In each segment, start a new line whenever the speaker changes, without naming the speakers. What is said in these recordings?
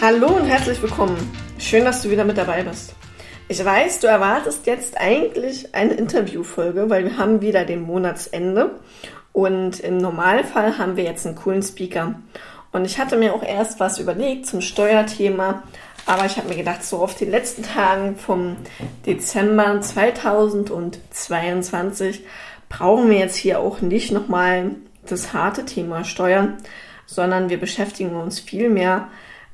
Hallo und herzlich willkommen. Schön, dass du wieder mit dabei bist. Ich weiß, du erwartest jetzt eigentlich eine Interviewfolge, weil wir haben wieder den Monatsende und im Normalfall haben wir jetzt einen coolen Speaker. Und ich hatte mir auch erst was überlegt zum Steuerthema, aber ich habe mir gedacht, so auf den letzten Tagen vom Dezember 2022 brauchen wir jetzt hier auch nicht nochmal das harte Thema Steuern, sondern wir beschäftigen uns viel mehr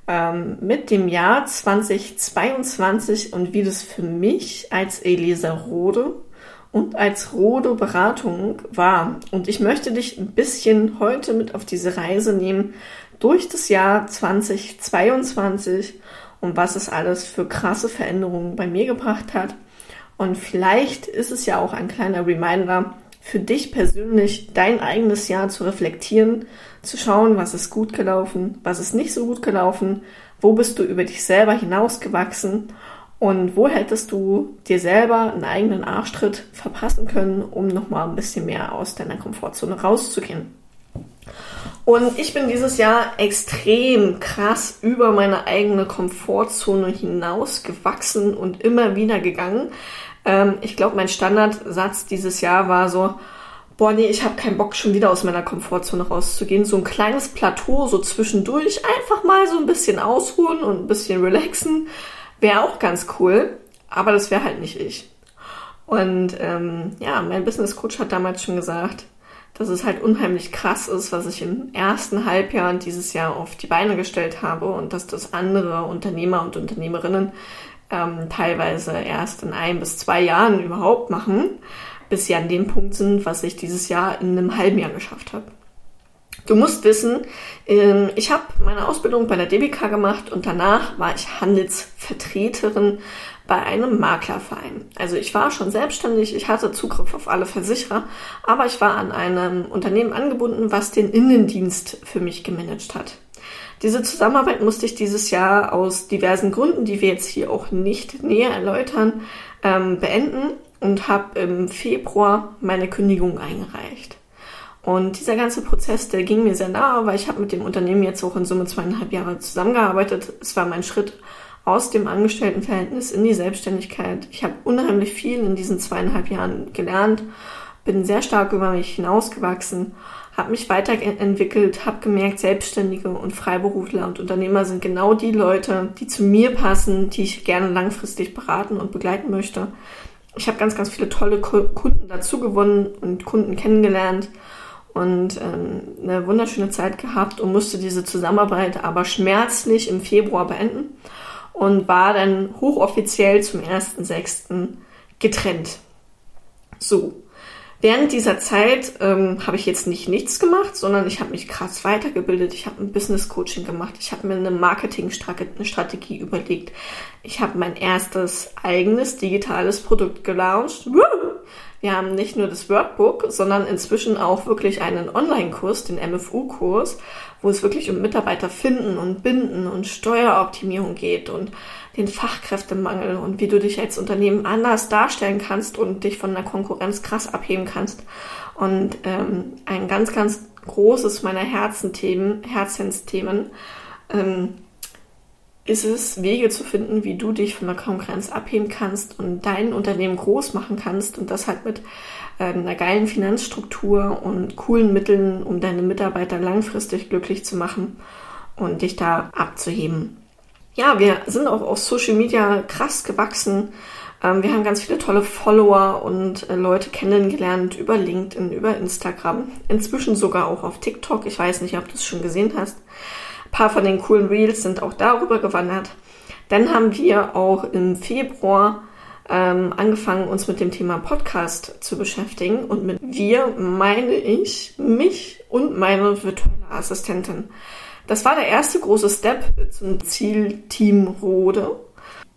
ähm, mit dem Jahr 2022 und wie das für mich als Elisa Rode und als Rode Beratung war. Und ich möchte dich ein bisschen heute mit auf diese Reise nehmen durch das Jahr 2022 und was es alles für krasse Veränderungen bei mir gebracht hat. Und vielleicht ist es ja auch ein kleiner Reminder für dich persönlich, dein eigenes Jahr zu reflektieren, zu schauen, was ist gut gelaufen, was ist nicht so gut gelaufen, wo bist du über dich selber hinausgewachsen und wo hättest du dir selber einen eigenen Arschtritt verpassen können, um nochmal ein bisschen mehr aus deiner Komfortzone rauszugehen. Und ich bin dieses Jahr extrem krass über meine eigene Komfortzone hinausgewachsen und immer wieder gegangen. Ähm, ich glaube, mein Standardsatz dieses Jahr war so, boah, nee, ich habe keinen Bock, schon wieder aus meiner Komfortzone rauszugehen. So ein kleines Plateau, so zwischendurch, einfach mal so ein bisschen ausruhen und ein bisschen relaxen, wäre auch ganz cool. Aber das wäre halt nicht ich. Und ähm, ja, mein Business Coach hat damals schon gesagt, dass es halt unheimlich krass ist, was ich im ersten Halbjahr dieses Jahr auf die Beine gestellt habe und dass das andere Unternehmer und Unternehmerinnen ähm, teilweise erst in ein bis zwei Jahren überhaupt machen bis sie an dem Punkt sind, was ich dieses Jahr in einem halben Jahr geschafft habe. Du musst wissen, ähm, ich habe meine Ausbildung bei der DBK gemacht und danach war ich Handelsvertreterin bei einem Maklerverein. Also ich war schon selbstständig, ich hatte Zugriff auf alle Versicherer, aber ich war an einem Unternehmen angebunden, was den Innendienst für mich gemanagt hat. Diese Zusammenarbeit musste ich dieses Jahr aus diversen Gründen, die wir jetzt hier auch nicht näher erläutern, ähm, beenden und habe im Februar meine Kündigung eingereicht. Und dieser ganze Prozess, der ging mir sehr nahe, weil ich habe mit dem Unternehmen jetzt auch in Summe zweieinhalb Jahre zusammengearbeitet. Es war mein Schritt aus dem Angestelltenverhältnis in die Selbstständigkeit. Ich habe unheimlich viel in diesen zweieinhalb Jahren gelernt, bin sehr stark über mich hinausgewachsen, habe mich weiterentwickelt, habe gemerkt, Selbstständige und Freiberufler und Unternehmer sind genau die Leute, die zu mir passen, die ich gerne langfristig beraten und begleiten möchte ich habe ganz, ganz viele tolle Kunden dazu gewonnen und Kunden kennengelernt und ähm, eine wunderschöne Zeit gehabt und musste diese Zusammenarbeit aber schmerzlich im Februar beenden und war dann hochoffiziell zum 1.6. getrennt. So, Während dieser Zeit ähm, habe ich jetzt nicht nichts gemacht, sondern ich habe mich krass weitergebildet. Ich habe ein Business Coaching gemacht. Ich habe mir eine Marketingstrategie überlegt. Ich habe mein erstes eigenes digitales Produkt gelauncht. Wir haben nicht nur das Workbook, sondern inzwischen auch wirklich einen Online-Kurs, den MFU-Kurs, wo es wirklich um Mitarbeiter finden und binden und Steueroptimierung geht und den Fachkräftemangel und wie du dich als Unternehmen anders darstellen kannst und dich von der Konkurrenz krass abheben kannst. Und ähm, ein ganz, ganz großes meiner Herzenthemen, Herzensthemen ähm, ist es, Wege zu finden, wie du dich von der Konkurrenz abheben kannst und dein Unternehmen groß machen kannst und das halt mit äh, einer geilen Finanzstruktur und coolen Mitteln, um deine Mitarbeiter langfristig glücklich zu machen und dich da abzuheben ja, wir sind auch auf Social Media krass gewachsen. Ähm, wir haben ganz viele tolle Follower und äh, Leute kennengelernt über LinkedIn, über Instagram, inzwischen sogar auch auf TikTok. Ich weiß nicht, ob du es schon gesehen hast. Paar von den coolen Reels sind auch darüber gewandert. Dann haben wir auch im Februar ähm, angefangen, uns mit dem Thema Podcast zu beschäftigen. Und mit wir meine ich mich und meine virtuelle Assistentin. Das war der erste große Step zum Ziel Team Rode.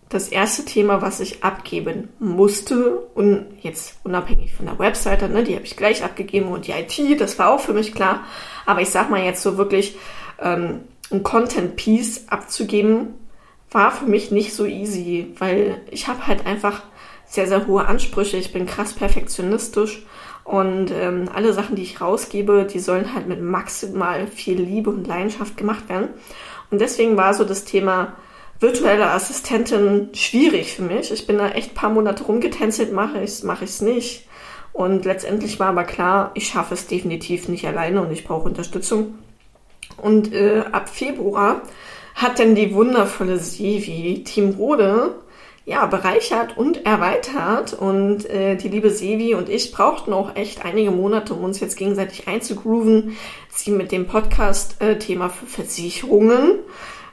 Das erste Thema, was ich abgeben musste und jetzt unabhängig von der Webseite, ne, die habe ich gleich abgegeben und die IT, das war auch für mich klar. Aber ich sag mal jetzt so wirklich ähm, ein Content Piece abzugeben, war für mich nicht so easy, weil ich habe halt einfach sehr, sehr hohe Ansprüche. Ich bin krass perfektionistisch und ähm, alle Sachen, die ich rausgebe, die sollen halt mit maximal viel Liebe und Leidenschaft gemacht werden. Und deswegen war so das Thema virtuelle Assistentin schwierig für mich. Ich bin da echt paar Monate rumgetänzelt, mache ich es, mache ich es nicht. Und letztendlich war aber klar, ich schaffe es definitiv nicht alleine und ich brauche Unterstützung. Und äh, ab Februar hat dann die wundervolle Sevi Team Rode ja, bereichert und erweitert. Und äh, die liebe Sevi und ich brauchten auch echt einige Monate, um uns jetzt gegenseitig einzugrooven. Sie mit dem Podcast-Thema äh, für Versicherungen,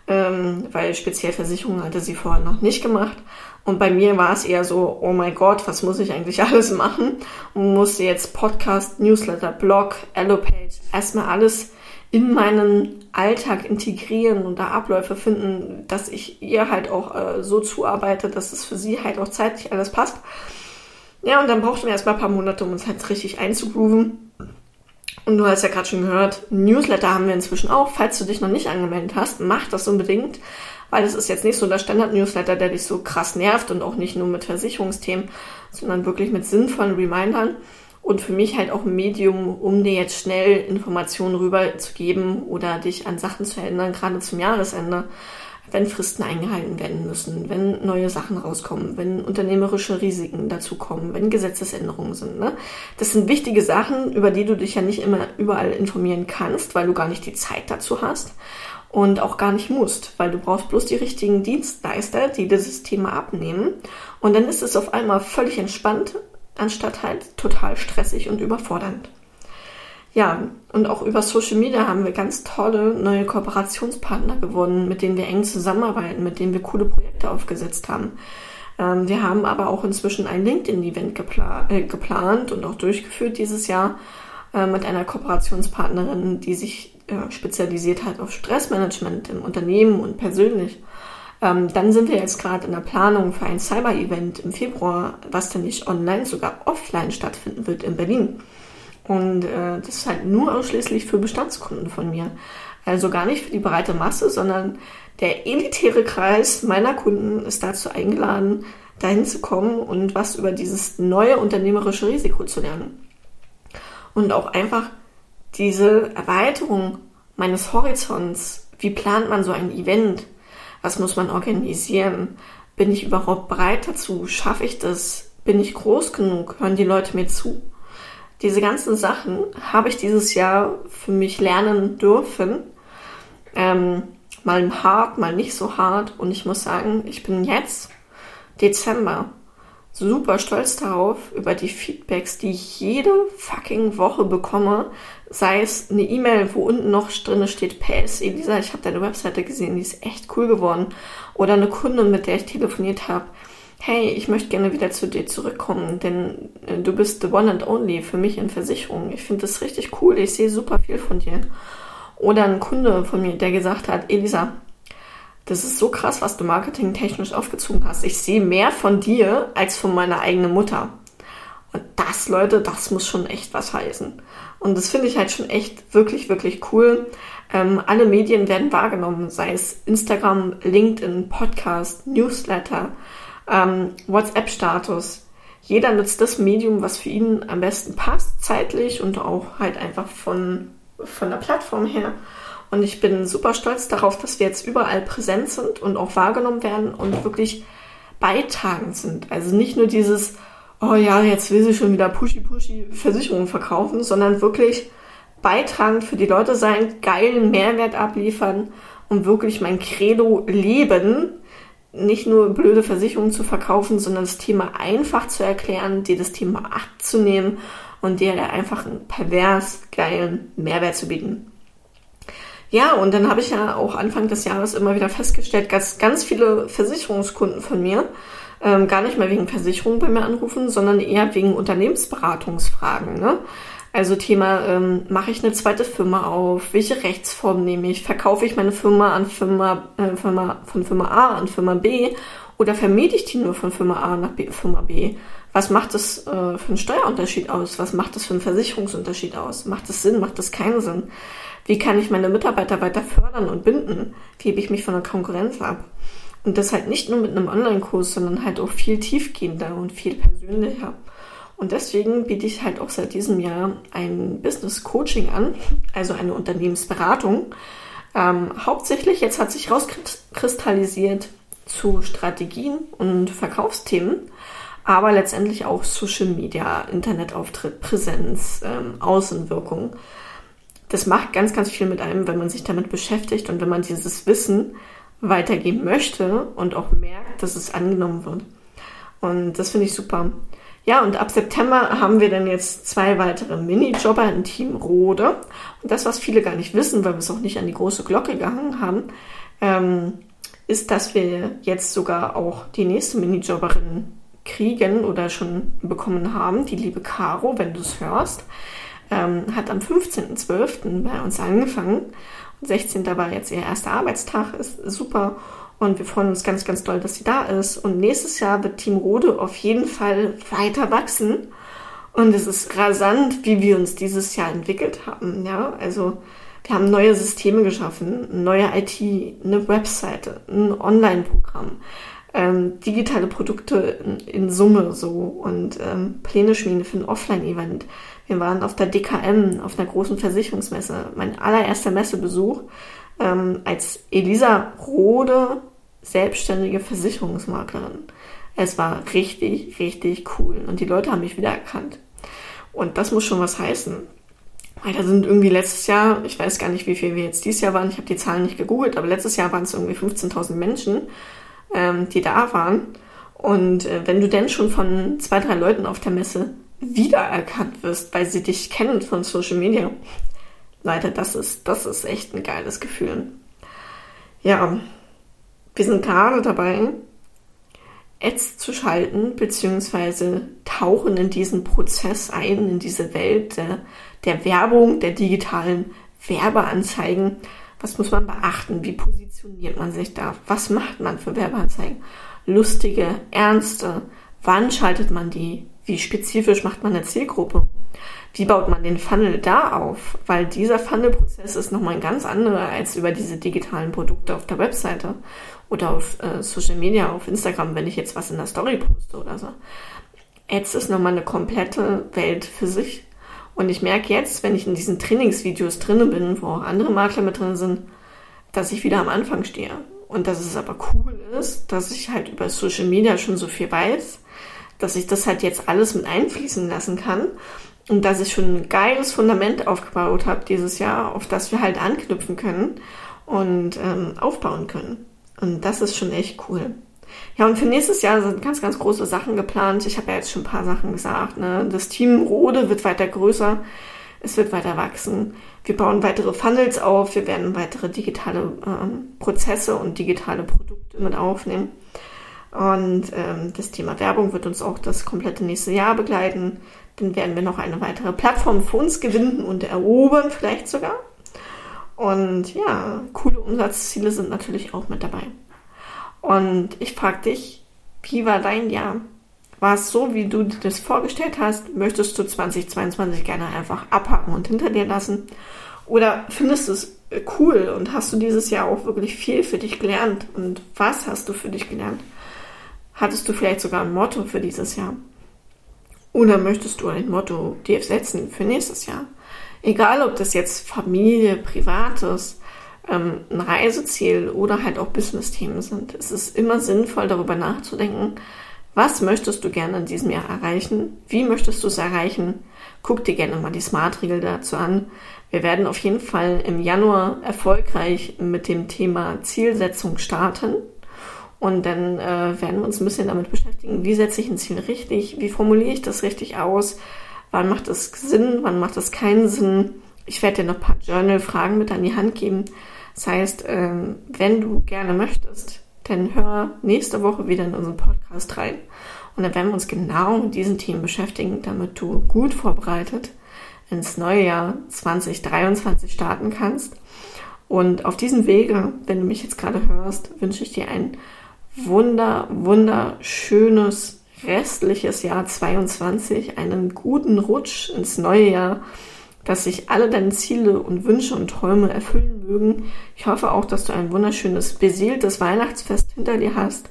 ähm, weil speziell Versicherungen hatte sie vorher noch nicht gemacht. Und bei mir war es eher so, oh mein Gott, was muss ich eigentlich alles machen? Und musste jetzt Podcast, Newsletter, Blog, Allopage, erstmal alles in meinen Alltag integrieren und da Abläufe finden, dass ich ihr halt auch äh, so zuarbeite, dass es für sie halt auch zeitlich alles passt. Ja, und dann brauchten wir erstmal ein paar Monate, um uns halt richtig einzugrooven. Und du hast ja gerade schon gehört, Newsletter haben wir inzwischen auch. Falls du dich noch nicht angemeldet hast, mach das unbedingt, weil es ist jetzt nicht so der Standard-Newsletter, der dich so krass nervt und auch nicht nur mit Versicherungsthemen, sondern wirklich mit sinnvollen Remindern und für mich halt auch ein Medium, um dir jetzt schnell Informationen rüberzugeben oder dich an Sachen zu erinnern, gerade zum Jahresende, wenn Fristen eingehalten werden müssen, wenn neue Sachen rauskommen, wenn unternehmerische Risiken dazukommen, wenn Gesetzesänderungen sind. Ne? Das sind wichtige Sachen, über die du dich ja nicht immer überall informieren kannst, weil du gar nicht die Zeit dazu hast und auch gar nicht musst, weil du brauchst bloß die richtigen Dienstleister, die dieses Thema abnehmen. Und dann ist es auf einmal völlig entspannt anstatt halt total stressig und überfordernd. Ja, und auch über Social Media haben wir ganz tolle neue Kooperationspartner gewonnen, mit denen wir eng zusammenarbeiten, mit denen wir coole Projekte aufgesetzt haben. Ähm, wir haben aber auch inzwischen ein LinkedIn-Event gepla äh, geplant und auch durchgeführt dieses Jahr äh, mit einer Kooperationspartnerin, die sich äh, spezialisiert hat auf Stressmanagement im Unternehmen und persönlich. Ähm, dann sind wir jetzt gerade in der Planung für ein Cyber-Event im Februar, was dann nicht online, sogar offline stattfinden wird in Berlin. Und äh, das ist halt nur ausschließlich für Bestandskunden von mir. Also gar nicht für die breite Masse, sondern der elitäre Kreis meiner Kunden ist dazu eingeladen, dahin zu kommen und was über dieses neue unternehmerische Risiko zu lernen. Und auch einfach diese Erweiterung meines Horizonts. Wie plant man so ein Event? Was muss man organisieren? Bin ich überhaupt bereit dazu? Schaffe ich das? Bin ich groß genug? Hören die Leute mir zu? Diese ganzen Sachen habe ich dieses Jahr für mich lernen dürfen. Ähm, mal hart, mal nicht so hart. Und ich muss sagen, ich bin jetzt Dezember super stolz darauf, über die Feedbacks, die ich jede fucking Woche bekomme. Sei es eine E-Mail, wo unten noch drin steht, PS, Elisa, ich habe deine Webseite gesehen, die ist echt cool geworden. Oder eine Kundin, mit der ich telefoniert habe. Hey, ich möchte gerne wieder zu dir zurückkommen, denn äh, du bist the one and only für mich in Versicherungen. Ich finde das richtig cool, ich sehe super viel von dir. Oder ein Kunde von mir, der gesagt hat, Elisa, das ist so krass, was du marketingtechnisch aufgezogen hast. Ich sehe mehr von dir als von meiner eigenen Mutter. Und das, Leute, das muss schon echt was heißen. Und das finde ich halt schon echt wirklich, wirklich cool. Ähm, alle Medien werden wahrgenommen, sei es Instagram, LinkedIn, Podcast, Newsletter, ähm, WhatsApp-Status. Jeder nutzt das Medium, was für ihn am besten passt, zeitlich und auch halt einfach von, von der Plattform her. Und ich bin super stolz darauf, dass wir jetzt überall präsent sind und auch wahrgenommen werden und wirklich beitragend sind. Also nicht nur dieses, oh ja, jetzt will sie schon wieder pushy pushy Versicherungen verkaufen, sondern wirklich beitragend für die Leute sein, geilen Mehrwert abliefern und wirklich mein Credo leben, nicht nur blöde Versicherungen zu verkaufen, sondern das Thema einfach zu erklären, dir das Thema abzunehmen und dir einfach einen pervers geilen Mehrwert zu bieten. Ja, und dann habe ich ja auch Anfang des Jahres immer wieder festgestellt, dass ganz viele Versicherungskunden von mir ähm, gar nicht mehr wegen Versicherung bei mir anrufen, sondern eher wegen Unternehmensberatungsfragen. Ne? Also Thema, ähm, mache ich eine zweite Firma auf? Welche Rechtsform nehme ich? Verkaufe ich meine Firma an Firma, äh, Firma von Firma A an Firma B oder vermiete ich die nur von Firma A nach B, Firma B? Was macht das äh, für einen Steuerunterschied aus? Was macht das für einen Versicherungsunterschied aus? Macht das Sinn? Macht das keinen Sinn? Wie kann ich meine Mitarbeiter weiter fördern und binden? Gebe ich mich von der Konkurrenz ab? Und das halt nicht nur mit einem Online-Kurs, sondern halt auch viel tiefgehender und viel persönlicher. Und deswegen biete ich halt auch seit diesem Jahr ein Business Coaching an, also eine Unternehmensberatung, Ähm, hauptsächlich, jetzt hat sich rauskristallisiert zu Strategien und Verkaufsthemen, aber letztendlich auch Social Media, Internetauftritt, Präsenz, ähm, Außenwirkung. Das macht ganz, ganz viel mit einem, wenn man sich damit beschäftigt und wenn man dieses Wissen weitergeben möchte und auch merkt, dass es angenommen wird. Und das finde ich super. Ja, und ab September haben wir dann jetzt zwei weitere Minijobber im Team Rode. Und das, was viele gar nicht wissen, weil wir es auch nicht an die große Glocke gehangen haben, ähm, ist, dass wir jetzt sogar auch die nächste Minijobberin kriegen oder schon bekommen haben. Die liebe Caro, wenn du es hörst, ähm, hat am 15.12. bei uns angefangen. 16. war jetzt ihr erster Arbeitstag, ist super. Und wir freuen uns ganz, ganz doll, dass sie da ist. Und nächstes Jahr wird Team Rode auf jeden Fall weiter wachsen. Und es ist rasant, wie wir uns dieses Jahr entwickelt haben. Ja, also wir haben neue Systeme geschaffen, neue IT, eine Webseite, ein Online-Programm, ähm, digitale Produkte in, in, Summe so und ähm, Pläne schmieden für ein Offline-Event. Wir waren auf der DKM, auf einer großen Versicherungsmesse. Mein allererster Messebesuch ähm, als Elisa Rode, selbstständige Versicherungsmaklerin. Es war richtig, richtig cool und die Leute haben mich wiedererkannt. Und das muss schon was heißen. Weil da sind irgendwie letztes Jahr, ich weiß gar nicht, wie viel wir jetzt dieses Jahr waren, ich habe die Zahlen nicht gegoogelt, aber letztes Jahr waren es irgendwie 15.000 Menschen, ähm, die da waren. Und äh, wenn du denn schon von zwei, drei Leuten auf der Messe wiedererkannt wirst, weil sie dich kennen von Social Media, Leute, das ist, das ist echt ein geiles Gefühl. Ja, wir sind gerade dabei, Ads zu schalten, beziehungsweise tauchen in diesen Prozess ein, in diese Welt der, der Werbung, der digitalen Werbeanzeigen. Was muss man beachten? Wie positioniert man sich da? Was macht man für Werbeanzeigen? Lustige, ernste? Wann schaltet man die? Wie spezifisch macht man eine Zielgruppe? wie baut man den Funnel da auf? Weil dieser Funnel-Prozess ist nochmal ein ganz anderer als über diese digitalen Produkte auf der Webseite oder auf äh, Social Media, auf Instagram, wenn ich jetzt was in der Story poste oder so. Ads ist nochmal eine komplette Welt für sich. Und ich merke jetzt, wenn ich in diesen Trainingsvideos drinne bin, wo auch andere Makler mit drin sind, dass ich wieder am Anfang stehe. Und dass es aber cool ist, dass ich halt über Social Media schon so viel weiß, dass ich das halt jetzt alles mit einfließen lassen kann und dass ich schon ein geiles Fundament aufgebaut habe dieses Jahr, auf das wir halt anknüpfen können und ähm, aufbauen können. Und das ist schon echt cool. Ja, und für nächstes Jahr sind ganz, ganz große Sachen geplant. Ich habe ja jetzt schon ein paar Sachen gesagt. Ne? Das Team Rode wird weiter größer. Es wird weiter wachsen. Wir bauen weitere Funnels auf. Wir werden weitere digitale ähm, Prozesse und digitale Produkte mit aufnehmen. Und ähm, das Thema Werbung wird uns auch das komplette nächste Jahr begleiten. Dann werden wir noch eine weitere Plattform für uns gewinnen und erobern, vielleicht sogar. Und ja, coole Umsatzziele sind natürlich auch mit dabei. Und ich frage dich, wie war dein Jahr? War es so, wie du dir das vorgestellt hast? Möchtest du 2022 gerne einfach abhaken und hinter dir lassen? Oder findest du es cool und hast du dieses Jahr auch wirklich viel für dich gelernt? Und was hast du für dich gelernt? Hattest du vielleicht sogar ein Motto für dieses Jahr? Oder möchtest du ein Motto dir setzen für nächstes Jahr? Egal, ob das jetzt Familie, Privates, ähm, ein Reiseziel oder halt auch Business-Themen sind. Es ist immer sinnvoll, darüber nachzudenken, was möchtest du gerne in diesem Jahr erreichen? Wie möchtest du es erreichen? Guck dir gerne mal die Smart-Regel dazu an. Wir werden auf jeden Fall im Januar erfolgreich mit dem Thema Zielsetzung starten. Und dann äh, werden wir uns ein bisschen damit beschäftigen, wie setze ich ein Ziel richtig, wie formuliere ich das richtig aus, wann macht es Sinn, wann macht es keinen Sinn. Ich werde dir noch ein paar Journal-Fragen mit an die Hand geben. Das heißt, äh, wenn du gerne möchtest, dann hör nächste Woche wieder in unseren Podcast rein. Und dann werden wir uns genau mit diesen Themen beschäftigen, damit du gut vorbereitet ins neue Jahr 2023 starten kannst. Und auf diesem Wege, wenn du mich jetzt gerade hörst, wünsche ich dir einen wunder, wunderschönes restliches Jahr 22, einen guten Rutsch ins neue Jahr, dass sich alle deine Ziele und Wünsche und Träume erfüllen mögen. Ich hoffe auch, dass du ein wunderschönes, beseeltes Weihnachtsfest hinter dir hast,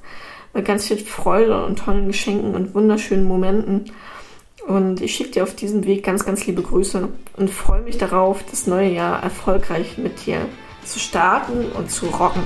mit ganz viel Freude und tollen Geschenken und wunderschönen Momenten. Und ich schicke dir auf diesem Weg ganz, ganz liebe Grüße und freue mich darauf, das neue Jahr erfolgreich mit dir zu starten und zu rocken.